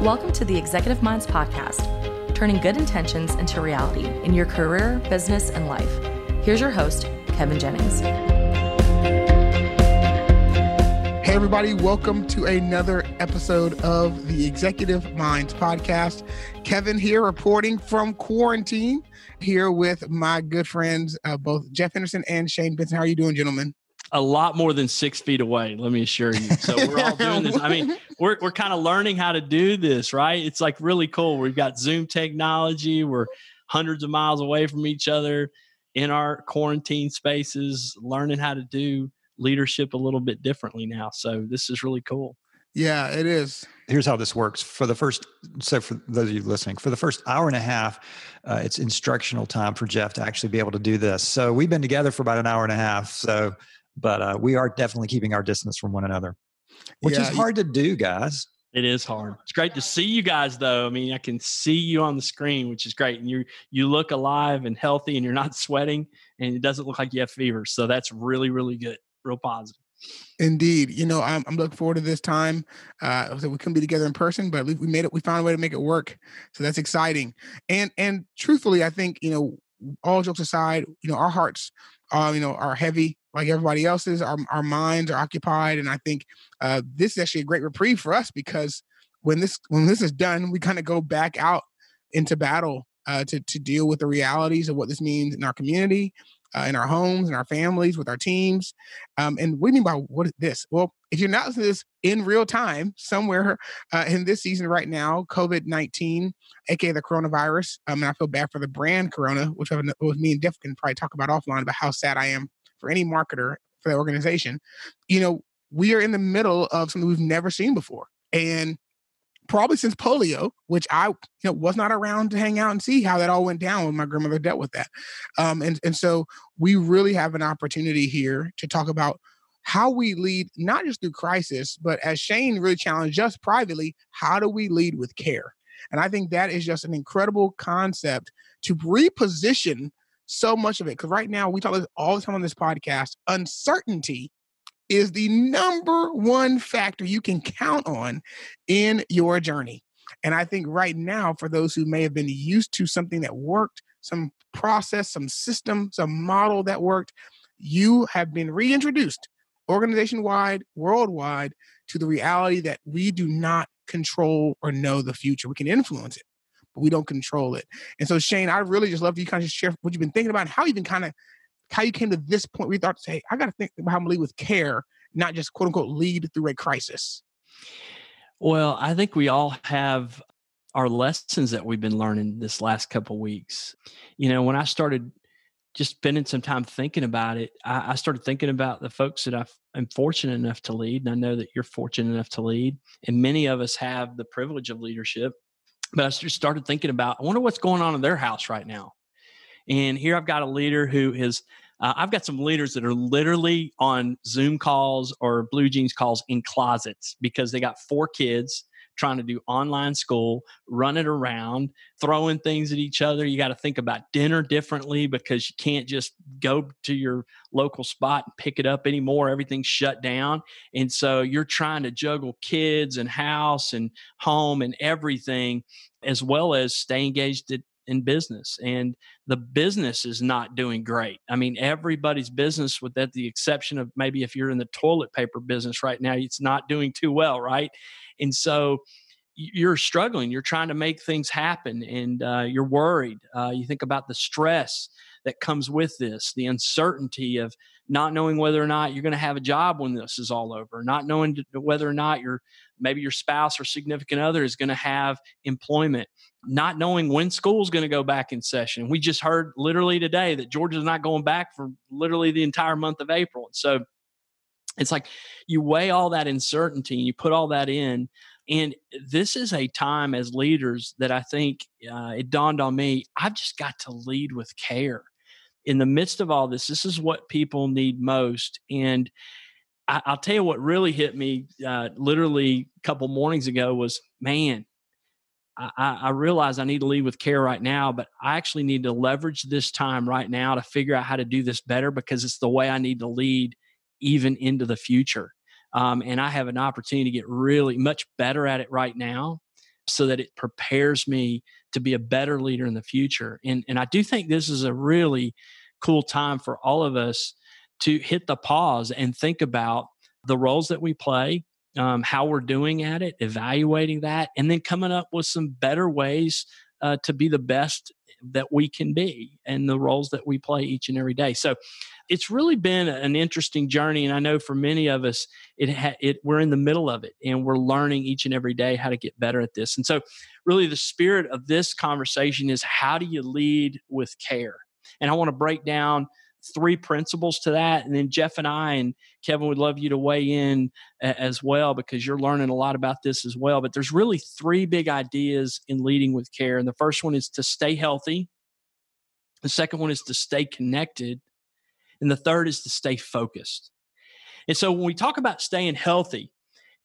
Welcome to the Executive Minds Podcast, turning good intentions into reality in your career, business, and life. Here's your host, Kevin Jennings. Hey, everybody, welcome to another episode of the Executive Minds Podcast. Kevin here reporting from quarantine here with my good friends, uh, both Jeff Henderson and Shane Benson. How are you doing, gentlemen? A lot more than six feet away. Let me assure you. So we're all doing this. I mean, we're we're kind of learning how to do this, right? It's like really cool. We've got Zoom technology. We're hundreds of miles away from each other in our quarantine spaces, learning how to do leadership a little bit differently now. So this is really cool. Yeah, it is. Here's how this works. For the first, so for those of you listening, for the first hour and a half, uh, it's instructional time for Jeff to actually be able to do this. So we've been together for about an hour and a half. So, but uh, we are definitely keeping our distance from one another, which Yeah, is hard to do, guys. It is hard. It's great to see you guys though. I mean, I can see you on the screen, which is great. And you you look alive and healthy and you're not sweating and it doesn't look like you have fever. So that's really, really good. Real positive. Indeed. You know, I'm, I'm looking forward to this time. Uh, so we couldn't be together in person, but we made it. We found a way to make it work. So that's exciting. And and truthfully, I think you know, all jokes aside, you know, our hearts, uh, you know, are heavy like everybody else's. Our our minds are occupied, and I think uh, this is actually a great reprieve for us because when this when this is done, we kind of go back out into battle uh, to to deal with the realities of what this means in our community, uh, in our homes, in our families, with our teams. Um, and what do you mean by what is this? Well, if you're not listening to this in real time, somewhere uh, in this season right now, COVID 19, aka the coronavirus, um, and I feel bad for the brand Corona, which I've, which me and Jeff can probably talk about offline about how sad I am for any marketer for the organization. You know, we are in the middle of something we've never seen before. And probably since polio, which I you know was not around to hang out and see how that all went down when my grandmother dealt with that. Um, and and so we really have an opportunity here to talk about how we lead not just through crisis, but as Shane really challenged us privately, how do we lead with care? And I think that is just an incredible concept to reposition so much of it. Because right now we talk all the time on this podcast, uncertainty is the number one factor you can count on in your journey. And I think right now, for those who may have been used to something that worked, some process, some system, some model that worked, you have been reintroduced organization wide, worldwide to the reality that we do not control or know the future. We can influence it, we don't control it. And so, Shane, I really just love you kind of share what you've been thinking about and how you've been kind of how you came to this point you thought, hey, I got to think about how I'm lead with care, not just quote unquote lead through a crisis. Well, I think we all have our lessons that we've been learning this last couple weeks. You know, when I started just spending some time thinking about it, I, I started thinking about the folks that I've, I'm fortunate enough to lead. And I know that you're fortunate enough to lead. And many of us have the privilege of leadership. But I just started thinking about, I wonder what's going on in their house right now. And here I've got a leader who is, uh, I've got some leaders that are literally on Zoom calls or Blue Jeans calls in closets because they got four kids trying to do online school, running around, throwing things at each other. You got to think about dinner differently because you can't just go to your local spot and pick it up anymore. Everything's shut down. And so you're trying to juggle kids and house and home and everything, as well as stay engaged at in business and the business is not doing great. I mean, everybody's business, with that the exception of maybe if you're in the toilet paper business right now, it's not doing too well, right? And so you're struggling. You're trying to make things happen, and uh, you're worried. Uh, you think about the stress that comes with this, the uncertainty of not knowing whether or not you're going to have a job when this is all over, not knowing whether or not your maybe your spouse or significant other is going to have employment, not knowing when school's going to go back in session. We just heard literally today that Georgia's not going back for literally the entire month of April. And so it's like you weigh all that uncertainty and you put all that in. And this is a time as leaders that I think uh, it dawned on me I've just got to lead with care. In the midst of all this, this is what people need most. And I, will tell you what really hit me uh, literally a couple mornings ago was man, I, I realize I need to lead with care right now, but I actually need to leverage this time right now to figure out how to do this better because it's the way I need to lead even into the future. Um, and I have an opportunity to get really much better at it right now so that it prepares me to be a better leader in the future. And, and I do think this is a really cool time for all of us to hit the pause and think about the roles that we play, um, how we're doing at it, evaluating that, and then coming up with some better ways uh, to be the best that we can be and the roles that we play each and every day. So it's really been an interesting journey, and I know for many of us, it, ha- it we're in the middle of it, and we're learning each and every day how to get better at this. And so, really, the spirit of this conversation is how do you lead with care? And I want to break down three principles to that. And then Jeff and I and Kevin would love you to weigh in as well because you're learning a lot about this as well. But there's really three big ideas in leading with care. And the first one is to stay healthy, the second one is to stay connected, and the third is to stay focused. And so when we talk about staying healthy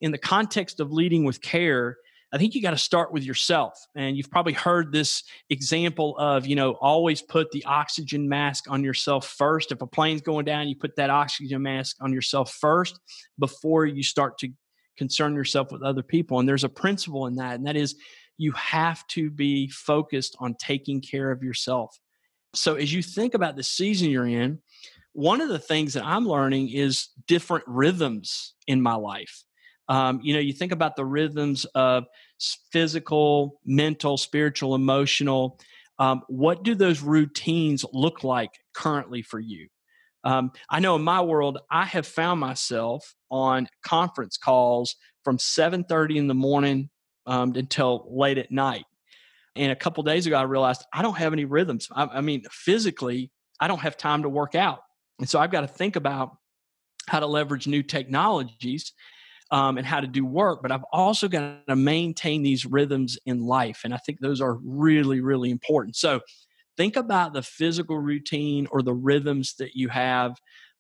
in the context of leading with care, I think you got to start with yourself. And you've probably heard this example of, you know, always put the oxygen mask on yourself first. If a plane's going down, you put that oxygen mask on yourself first before you start to concern yourself with other people. And there's a principle in that, and that is you have to be focused on taking care of yourself. So as you think about the season you're in, one of the things that I'm learning is different rhythms in my life. Um, you know, you think about the rhythms of physical, mental, spiritual, emotional. Um, what do those routines look like currently for you? Um, I know in my world, I have found myself on conference calls from 7:30 in the morning um, until late at night. And a couple days ago, I realized I don't have any rhythms. I, I mean, physically, I don't have time to work out, and so I've got to think about how to leverage new technologies um, and how to do work, but I've also got to maintain these rhythms in life. And I think those are really, really important. So think about the physical routine or the rhythms that you have.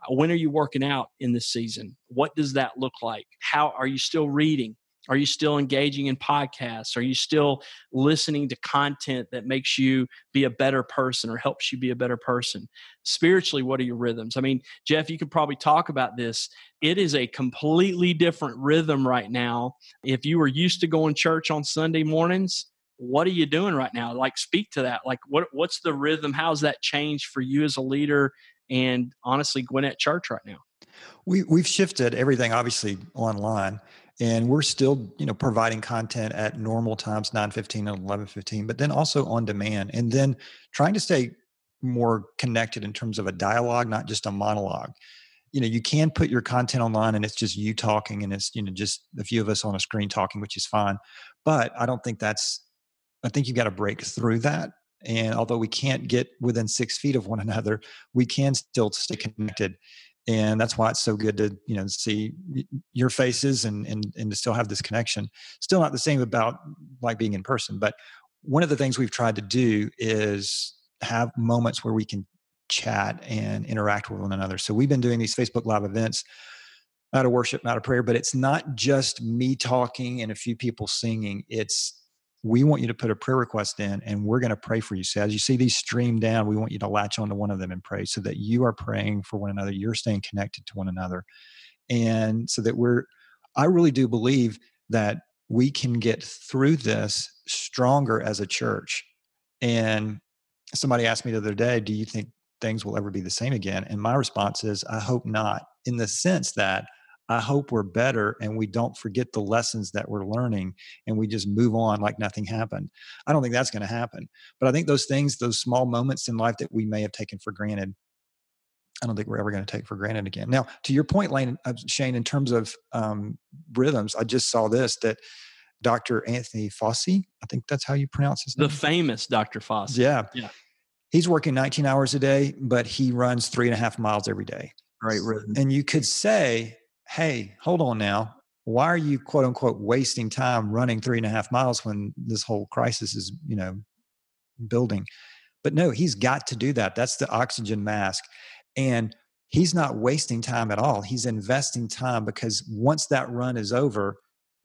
When are you working out in this season? What does that look like? How are you still reading? Are you still engaging in podcasts? Are you still listening to content that makes you be a better person or helps you be a better person? Spiritually, what are your rhythms? I mean, Jeff, you could probably talk about this. It is a completely different rhythm right now. If you were used to going church on Sunday mornings, what are you doing right now? Like, speak to that. Like, what what's the rhythm? How's that changed for you as a leader? And honestly, Gwinnett Church right now. We we've shifted everything obviously online and we're still you know providing content at normal times 9.15 and 11.15 but then also on demand and then trying to stay more connected in terms of a dialogue not just a monologue. You know you can put your content online and it's just you talking and it's you know just a few of us on a screen talking which is fine but i don't think that's i think you've got to break through that and although we can't get within six feet of one another we can still stay connected and that's why it's so good to you know see your faces and and and to still have this connection. Still not the same about like being in person but one of the things we've tried to do is have moments where we can chat and interact with one another. So we've been doing these facebook live events out of worship out of prayer but it's not just me talking and a few people singing. It's we want you to put a prayer request in and we're going to pray for you. So as you see these stream down, we want you to latch onto one of them and pray so that you are praying for one another. You're staying connected to one another. And so that we're, I really do believe that we can get through this stronger as a church. And somebody asked me the other day, do you think things will ever be the same again? And my response is, I hope not, in the sense that I hope we're better and we don't forget the lessons that we're learning and we just move on like nothing happened. I don't think that's going to happen. But I think those things, those small moments in life that we may have taken for granted, I don't think we're ever going to take for granted again. Now, to your point, Lane, uh, Shane, in terms of um, rhythms, I just saw this that Dr. Anthony Fauci, I think that's how you pronounce his name. The famous Dr. Fauci. Yeah. Yeah. He's working 19 hours a day, but he runs three and a half miles every day. Right. rhythm. And you could say hey, hold on now. Why are you quote unquote wasting time running three and a half miles when this whole crisis is, you know, building? But no, he's got to do that. That's the oxygen mask. And he's not wasting time at all. He's investing time because once that run is over,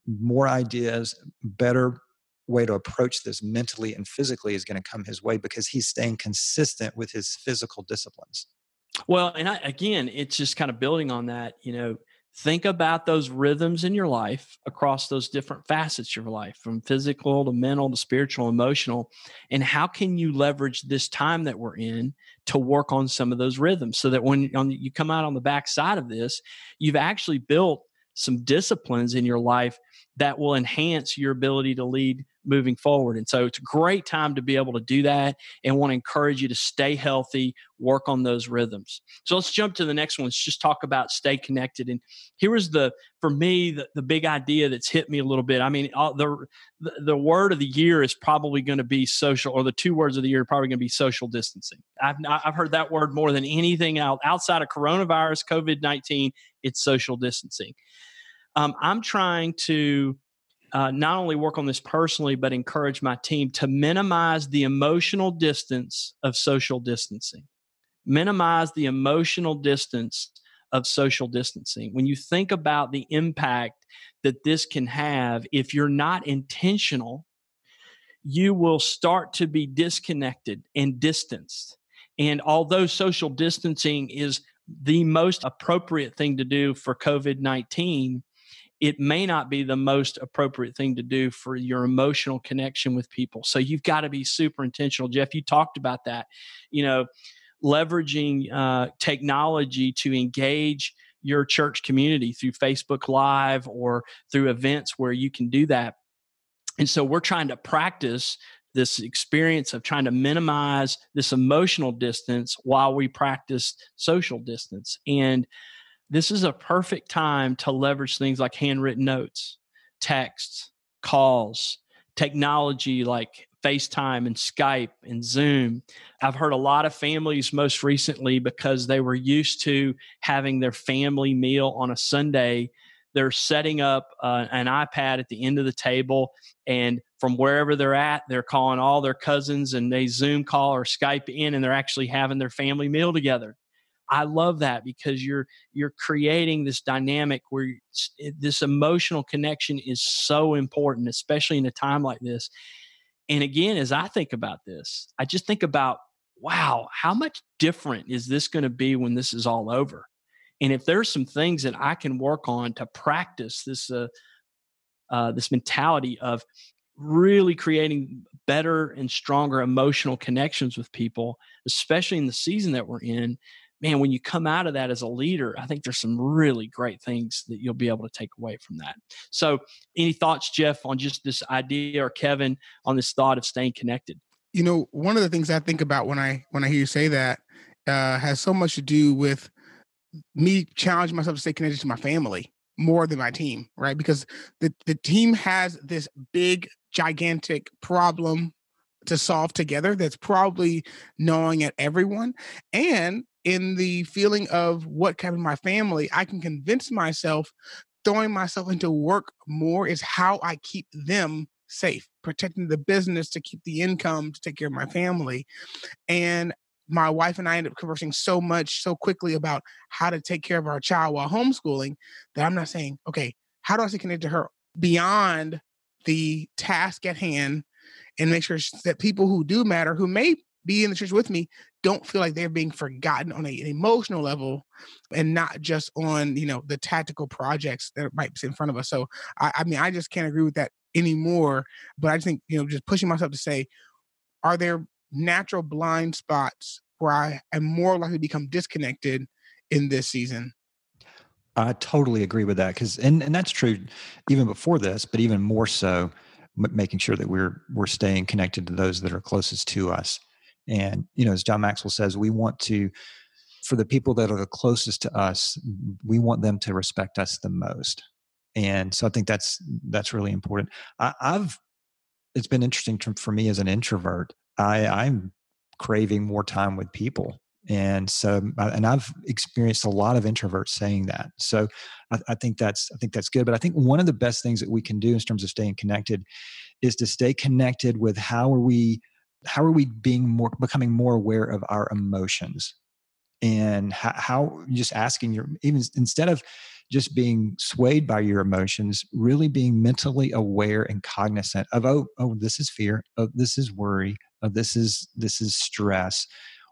more ideas, better way to approach this mentally and physically is going to come his way because he's staying consistent with his physical disciplines. Well, and I, again, it's just kind of building on that. You know, think about those rhythms in your life across those different facets of your life from physical to mental to spiritual emotional and how can you leverage this time that we're in to work on some of those rhythms so that when you come out on the back side of this you've actually built some disciplines in your life that will enhance your ability to lead moving forward. And so it's a great time to be able to do that and want to encourage you to stay healthy, work on those rhythms. So let's jump to the next one. Let's just talk about stay connected. And here is the, for me, the, the big idea that's hit me a little bit. I mean, all, the, the, the word of the year is probably going to be social, or the two words of the year are probably going to be social distancing. I've, I've heard that word more than anything out outside of coronavirus, COVID 19, it's social distancing. Um, I'm trying to uh, not only work on this personally, but encourage my team to minimize the emotional distance of social distancing. Minimize the emotional distance of social distancing. When you think about the impact that this can have, if you're not intentional, you will start to be disconnected and distanced. And although social distancing is the most appropriate thing to do for COVID 19, it may not be the most appropriate thing to do for your emotional connection with people. So you've got to be super intentional. Jeff, you talked about that. You know, leveraging uh, technology to engage your church community through Facebook Live or through events where you can do that. And so we're trying to practice this experience of trying to minimize this emotional distance while we practice social distance. And this is a perfect time to leverage things like handwritten notes, texts, calls, technology like FaceTime and Skype and Zoom. I've heard a lot of families most recently because they were used to having their family meal on a Sunday. They're setting up uh, an iPad at the end of the table, and from wherever they're at, they're calling all their cousins and they Zoom call or Skype in, and they're actually having their family meal together. I love that because you're you're creating this dynamic where this emotional connection is so important, especially in a time like this. And again, as I think about this, I just think about, wow, how much different is this going to be when this is all over? And if there's some things that I can work on to practice this uh, uh, this mentality of really creating better and stronger emotional connections with people, especially in the season that we're in, man, when you come out of that as a leader, I think there's some really great things that you'll be able to take away from that. So, any thoughts, Jeff, on just this idea, or Kevin, on this thought of staying connected? You know, one of the things I think about when I when I hear you say that uh, has so much to do with me challenging myself to stay connected to my family more than my team, right? Because the the team has this big, gigantic problem to solve together that's probably gnawing at everyone and in the feeling of what kind of my family, I can convince myself throwing myself into work more is how I keep them safe, protecting the business to keep the income to take care of my family. And my wife and I ended up conversing so much so quickly about how to take care of our child while homeschooling that I'm not saying, okay, how do I stay connected to her beyond the task at hand and make sure that people who do matter, who may be in the church with me don't feel like they're being forgotten on a, an emotional level and not just on you know the tactical projects that might be in front of us. So I, I mean i just can't agree with that anymore but i just think you know just pushing myself to say are there natural blind spots where i am more likely to become disconnected in this season? I totally agree with that because and, and that's true even before this but even more so making sure that we're we're staying connected to those that are closest to us and, you know, as John Maxwell says, we want to, for the people that are the closest to us, we want them to respect us the most. And so I think that's that's really important. I, have it's been interesting for me as an introvert. I, I'm craving more time with people and so and i've experienced a lot of introverts saying that so I, I, think that's i think that's good but i think one of the best things that we can do in terms of staying connected is to stay connected with how are we how are we being more becoming more aware of our emotions and how, how just asking your even instead of just being swayed by your emotions really being mentally aware and cognizant of oh oh this is fear oh this is worry oh this is this is stress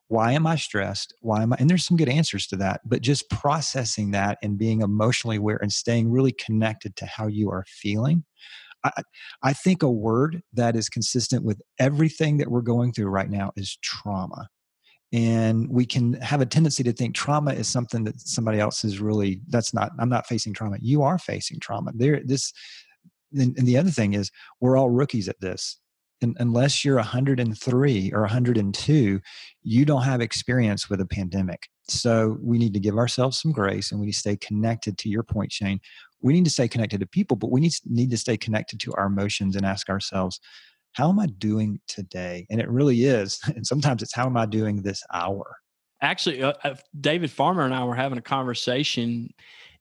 why am I stressed? Why am I? And there's some good answers to that, but just processing that and being emotionally aware and staying really connected to how you are feeling. I, I think a word that is consistent with everything that we're going through right now is trauma. And we can have a tendency to think trauma is something that somebody else is really, that's not, I'm not facing trauma. You are facing trauma. There, this, and, and the other thing is, we're all rookies at this and unless you're 103 or 102, you don't have experience with a pandemic. So we need to give ourselves some grace and we need to stay connected to your point, Shane. We need to stay connected to people, but we need, need to stay connected to our emotions and ask ourselves, how am I doing today? And it really is. And sometimes it's how am I doing this hour? Actually, uh, uh David Farmer and I were having a conversation,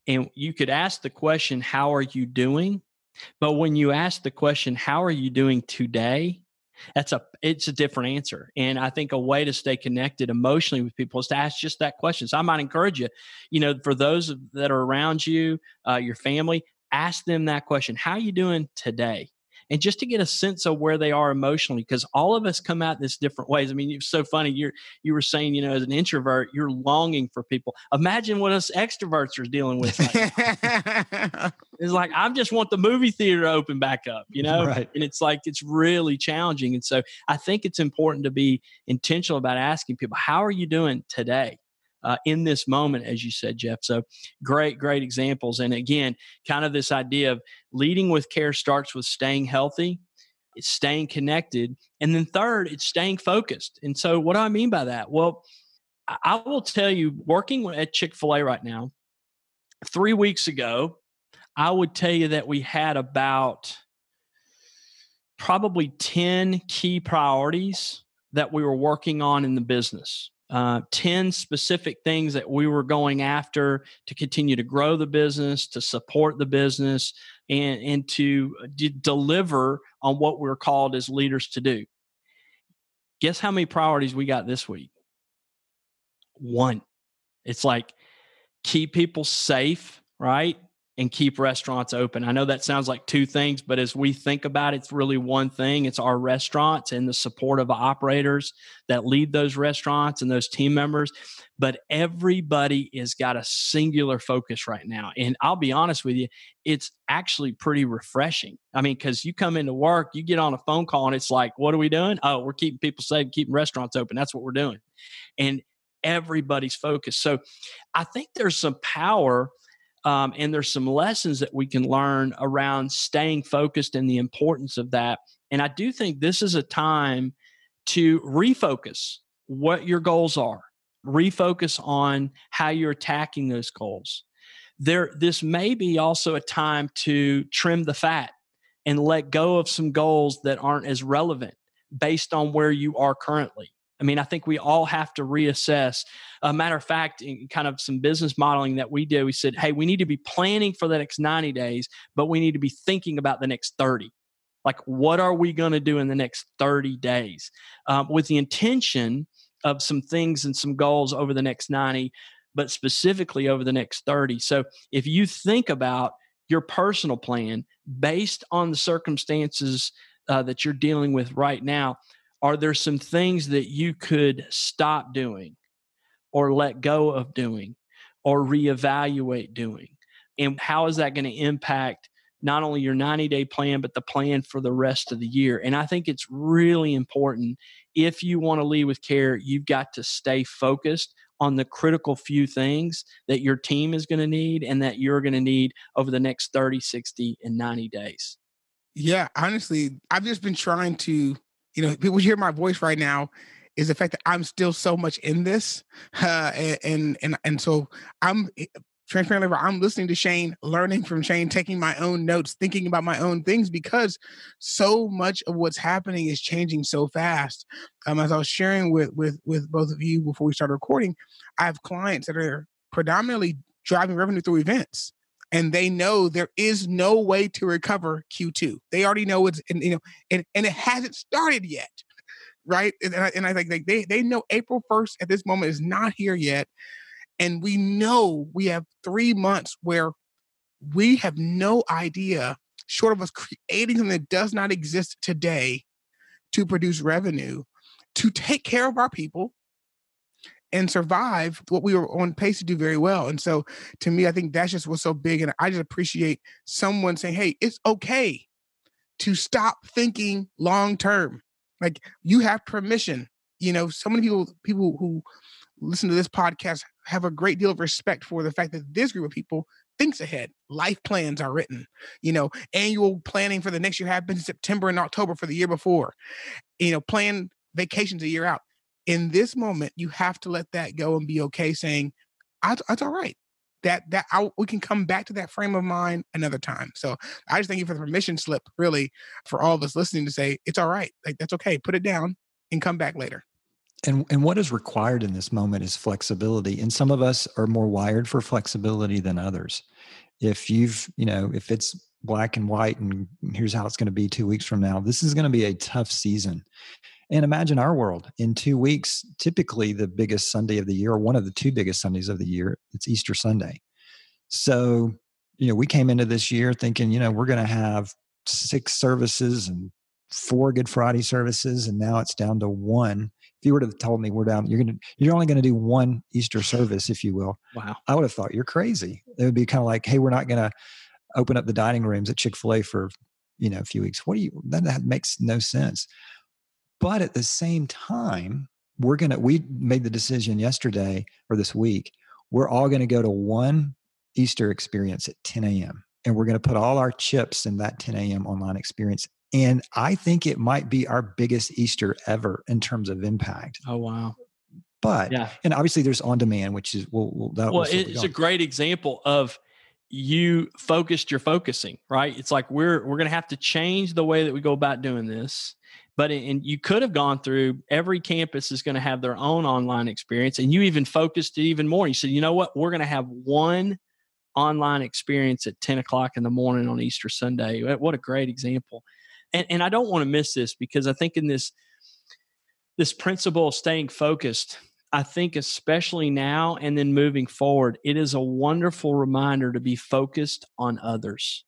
and you could ask the question, How are you doing? But when you ask the question, how are you doing today? That's a it's a different answer. And I think a way to stay connected emotionally with people is to ask just that question. So I might encourage you, you know, for those that are around you, uh, your family, ask them that question. How are you doing today? And just to get a sense of where they are emotionally because all of us come at this different ways. I mean it's so funny you're you were saying you know as an introvert you're longing for people. Imagine what us extroverts are dealing with right it's like i just want the movie theater to open back up you know? Right. and it's like it's really challenging and so i think it's important to be intentional about asking people how are you doing today uh, in this moment, as you said, Jeff. So great, great examples. And again, kind of this idea of leading with care starts with staying healthy, it's staying connected. And then third, it's staying focused. And so, what do I mean by that? Well, I will tell you, working at Chick fil A right now, three weeks ago, I would tell you that we had about probably 10 key priorities that we were working on in the business uh, 10 specific things that we were going after to continue to grow the business, to support the business, and, and to uh, d- deliver on what we're called as leaders to do. Guess how many priorities we got this week? One. It's like keep people safe, right? And keep restaurants open. I know that sounds like two things, but as we think about it, it's really one thing. It's our restaurants and the support of operators that lead those restaurants and those team members. But everybody has got a singular focus right now. And I'll be honest with you, it's actually pretty refreshing. I mean, because you come into work, you get on a phone call, and it's like, what are we doing? Oh, we're keeping people safe, keeping restaurants open. That's what we're doing. And everybody's focused. So I think there's some power um, and there's some lessons that we can learn around staying focused and the importance of that. And I do think this is a time to refocus what your goals are, refocus on how you're attacking those goals. There, this may be also a time to trim the fat and let go of some goals that aren't as relevant based on where you are currently. I mean, I think we all have to reassess. A matter of fact, in kind of some business modeling that we did, we said, hey, we need to be planning for the next 90 days, but we need to be thinking about the next 30. Like, what are we going to do in the next 30 days um, with the intention of some things and some goals over the next 90, but specifically over the next 30? So, if you think about your personal plan based on the circumstances uh, that you're dealing with right now, are there some things that you could stop doing or let go of doing or reevaluate doing? And how is that going to impact not only your 90 day plan, but the plan for the rest of the year? And I think it's really important if you want to lead with care, you've got to stay focused on the critical few things that your team is going to need and that you're going to need over the next 30, 60, and 90 days. Yeah, honestly, I've just been trying to you know, people hear my voice right now is the fact that I'm still so much in this, uh, and and and so I'm eh, transparently I'm listening to Shane, learning from Shane, taking my own notes, thinking about my own things because so much of what's happening is changing so fast. Um, as I was sharing with with with both of you before we started recording, I have clients that are predominantly driving revenue through events and they know there is no way to recover Q2. They already know it's and you know and, and it hasn't started yet. Right. And, I, and I think they they know April 1st at this moment is not here yet. And we know we have three months where we have no idea, short of us creating something that does not exist today to produce revenue, to take care of our people, and survive what we were on pace to do very well. And so to me, I think that's just what's so big. And I just appreciate someone saying, hey, it's okay to stop thinking long term. Like you have permission. You know, so many people people who listen to this podcast have a great deal of respect for the fact that this group of people thinks ahead. Life plans are written. You know, annual planning for the next year happens in September and October for the year before. You know, plan vacations a year out. In this moment, you have to let that go and be okay saying, that's all right that that I, we can come back to that frame of mind another time. So I just thank you for the permission slip, really, for all of us listening to say it's all right, like that's okay, put it down and come back later. And and what is required in this moment is flexibility, and some of us are more wired for flexibility than others. If you've you know if it's black and white and here's how it's going to be two weeks from now, this is going to be a tough season. And imagine our world in two weeks, typically the biggest Sunday of the year, or one of the two biggest Sundays of the year, it's Easter Sunday. So, you know, we came into this year thinking, you know, we're going to have six services and four Good Friday services, and now it's down to one. If you were to have told me we're down, you're gonna you're only gonna do one Easter service, if you will. Wow. I would have thought you're crazy. It would be kind of like, hey, we're not gonna open up the dining rooms at Chick-fil-A for, you know, a few weeks. What do you that, that makes no sense. But at the same time, we're going to, we made the decision yesterday or this week, we're all going to go to one Easter experience at 10 a.m. And we're going to put all our chips in that 10 a.m. online experience. And I think it might be our biggest Easter ever in terms of impact. Oh, wow. But, yeah. and obviously there's on demand, which is, well, well, that well it's a great example of you focused your focusing, right? It's like we're, we're going to have to change the way that we go about doing this but and you could have gone through every campus is going to have their own online experience and you even focused it even more. You said you know what? We're going to have one online experience at 10 o'clock in the morning on easter sunday. What a great example. And, and i don't want to miss this because i think in this this principle of staying focused i think especially now and then moving forward it is a wonderful reminder to be focused on others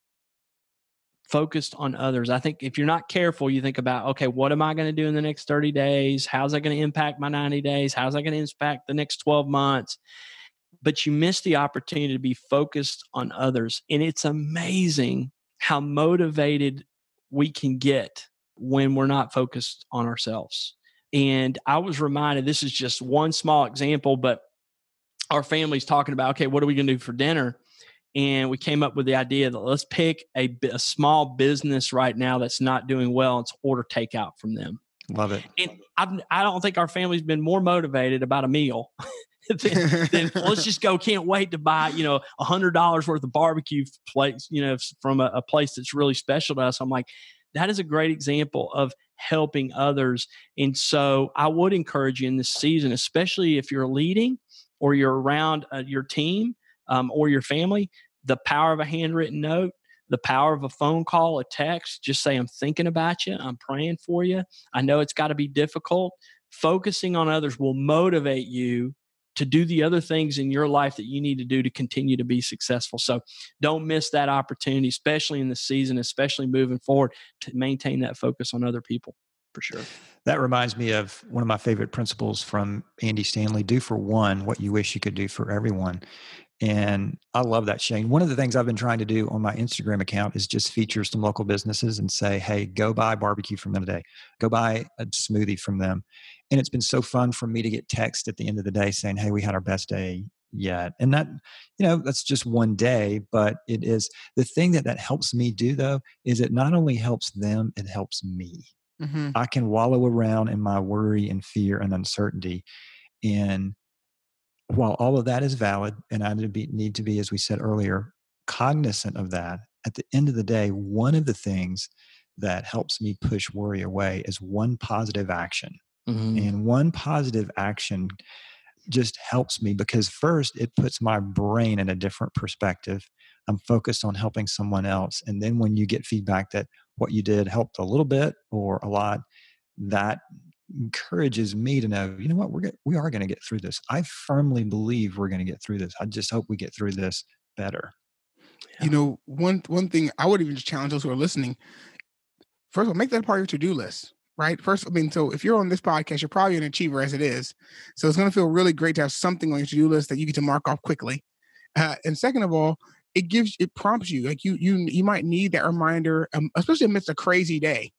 focused on others. I think if you're not careful, you think about, okay, what am I going to do in the next 30 days? How's that going to impact my 90 days? How's that going to impact the next 12 months? But you miss the opportunity to be focused on others. And it's amazing how motivated we can get when we're not focused on ourselves. And I was reminded this is just one small example, but our family's talking about, okay, what are we going to do for dinner? And we came up with the idea that let's pick a, a small business right now that's not doing well and order takeout from them. Love it. And I've, I do not think our family's been more motivated about a meal than, than let's just go. Can't wait to buy, you know, a hundred dollars worth of barbecue plates, you know, from a, a place that's really special to us. I'm like, that is a great example of helping others. And so I would encourage you in this season, especially if you're leading or you're around uh, your team, um, or your family, the power of a handwritten note, the power of a phone call, a text, just say, I'm thinking about you, I'm praying for you. I know it's got to be difficult. Focusing on others will motivate you to do the other things in your life that you need to do to continue to be successful. So don't miss that opportunity, especially in the season, especially moving forward, to maintain that focus on other people for sure. That reminds me of one of my favorite principles from Andy Stanley do for one what you wish you could do for everyone. And I love that, Shane. One of the things I've been trying to do on my Instagram account is just feature some local businesses and say, hey, go buy barbecue from them today. Go buy a smoothie from them. And it's been so fun for me to get text at the end of the day saying, hey, we had our best day yet. And that, you know, that's just one day, but it is the thing that that helps me do though, is it not only helps them, it helps me. Mm-hmm. I can wallow around in my worry and fear and uncertainty. And while all of that is valid, and I need to be, need to be, as we said earlier, cognizant of that, at the end of the day, one of the things that helps me push worry away is one positive action. Mm-hmm. And one positive action just helps me because first it puts my brain in a different perspective. I'm focused on helping someone else. And then when you get feedback that what you did helped a little bit or a lot, that encourages me to know, you know what, we're get, we are going to get through this. I firmly believe we're going to get through this. I just hope we get through this better. Yeah. You know, one one thing I would even just challenge those who are listening. First of all, make that part of your to-do list. right? First, I mean, so if you're on this podcast, you're probably an achiever as it is. So it's going to feel really great to have something on your to-do list that you get to mark off quickly. Uh, and second of all, it gives it prompts you like you you you might need that reminder, um, especially amidst a crazy day.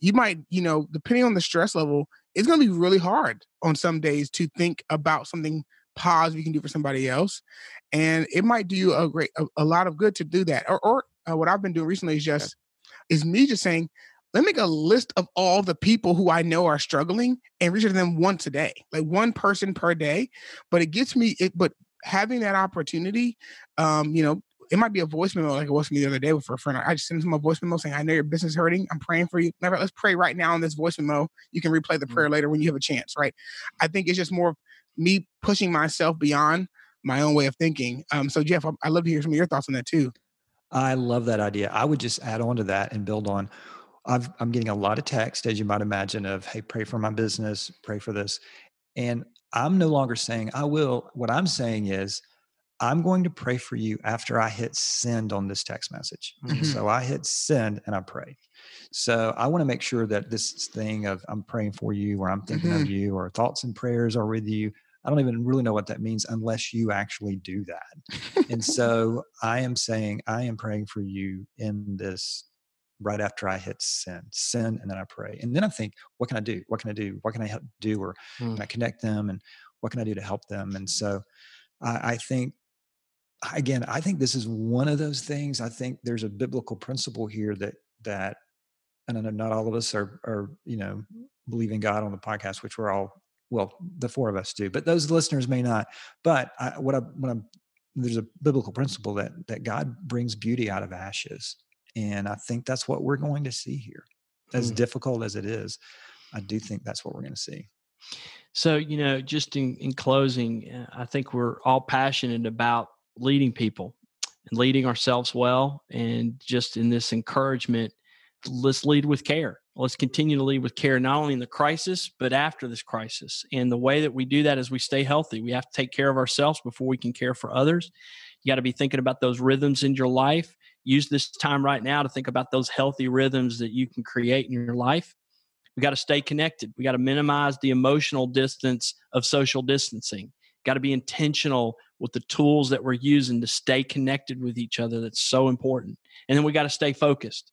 You might, you know, depending on the stress level, it's going to be really hard on some days to think about something positive you can do for somebody else, and it might do you a great a, a lot of good to do that. Or, or uh, what I've been doing recently is just is me just saying, let me make a list of all the people who I know are struggling and reach out to them once a day, like one person per day. But it gets me it, but having that opportunity, um, you know, it might be a voice memo like it was me the other day with a friend. I just sent him a voice memo saying, I know your business is hurting. I'm praying for you. Never, let's pray right now on this voice memo. You can replay the mm. prayer mm-hmm. later when you have a chance, right? I think it's just more me pushing myself beyond my own way of thinking. Um, so Jeff, I'd love to hear some of your thoughts on that too. I love that idea. I would just add on to that and build on. i am getting a lot of text, as you might imagine, of "Hey, pray for my business, pray for this," and I'm no longer saying I will. What I'm saying is, I'm going to pray for you after I hit send on this text message. Mm-hmm. So I hit send and I pray. So I want to make sure that this thing of I'm praying for you, or I'm thinking mm-hmm. of you, or thoughts and prayers are with you. I don't even really know what that means unless you actually do that. and so I am saying, I am praying for you in this right after I hit send, send, and then I pray. And then I think, what can I do? What can I do? What can I help do? Or mm. can I connect them? And what can I do to help them? And so I, I think, again, I think this is one of those things. I think there's a biblical principle here that, that, and I know not all of us are, are, you know, believing God on the podcast, which we're all well, the four of us do, but those listeners may not. But I, what I, what I'm, there's a biblical principle that that God brings beauty out of ashes, and I think that's what we're going to see here. As mm. difficult as it is, I do think that's what we're going to see. So, you know, just in, in closing, uh, I think we're all passionate about leading people and leading ourselves well. And just in this encouragement, let's lead with care let's continue to lead with care, not only in the crisis, but after this crisis. And the way that we do that is we stay healthy. We have to take care of ourselves before we can care for others. You got to be thinking about those rhythms in your life. Use this time right now to think about those healthy rhythms that you can create in your life. We got to stay connected. We got to minimize the emotional distance of social distancing. Got to be intentional with the tools that we're using to stay connected with each other. That's so important. And then we got to stay focused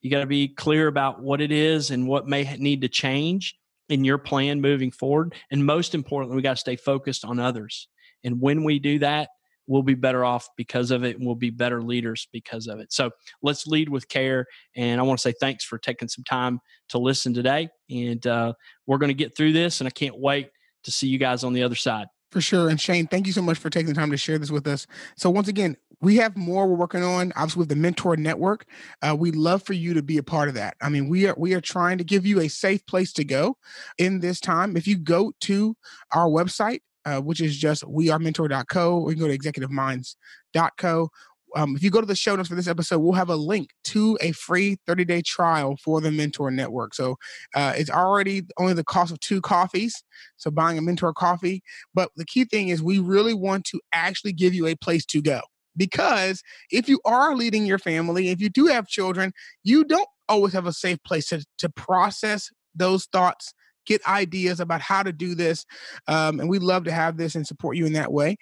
you got to be clear about what it is and what may need to change in your plan moving forward. And most importantly, we got to stay focused on others. And when we do that, we'll be better off because of it and we'll be better leaders because of it. So let's lead with care. And I want to say thanks for taking some time to listen today. And uh, we're going to get through this. And I can't wait to see you guys on the other side. For sure. And Shane, thank you so much for taking the time to share this with us. So, once again, we have more we're working on obviously with the mentor network uh, we'd love for you to be a part of that i mean we are we are trying to give you a safe place to go in this time if you go to our website uh, which is just wearementor.co or you can go to executiveminds.co um, if you go to the show notes for this episode, we'll have a link to a free 30 day trial for the Mentor Network. So uh, it's already only the cost of two coffees. So buying a Mentor coffee. But the key thing is, we really want to actually give you a place to go. Because if you are leading your family, if you do have children, you don't always have a safe place to, to process those thoughts get ideas about how to do this. Um, and we'd love to have this and support you in that way.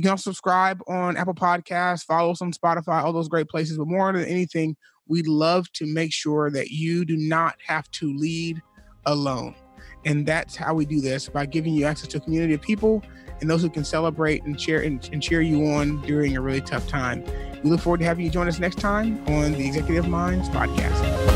You can also subscribe on Apple Podcasts, follow us on Spotify, all those great places. But more than anything, we'd love to make sure that you do not have to lead alone. And that's how we do this by giving you access to a community of people and those who can celebrate and cheer and, and cheer you on during a really tough time. We look forward to having you join us next time on the Executive Minds podcast.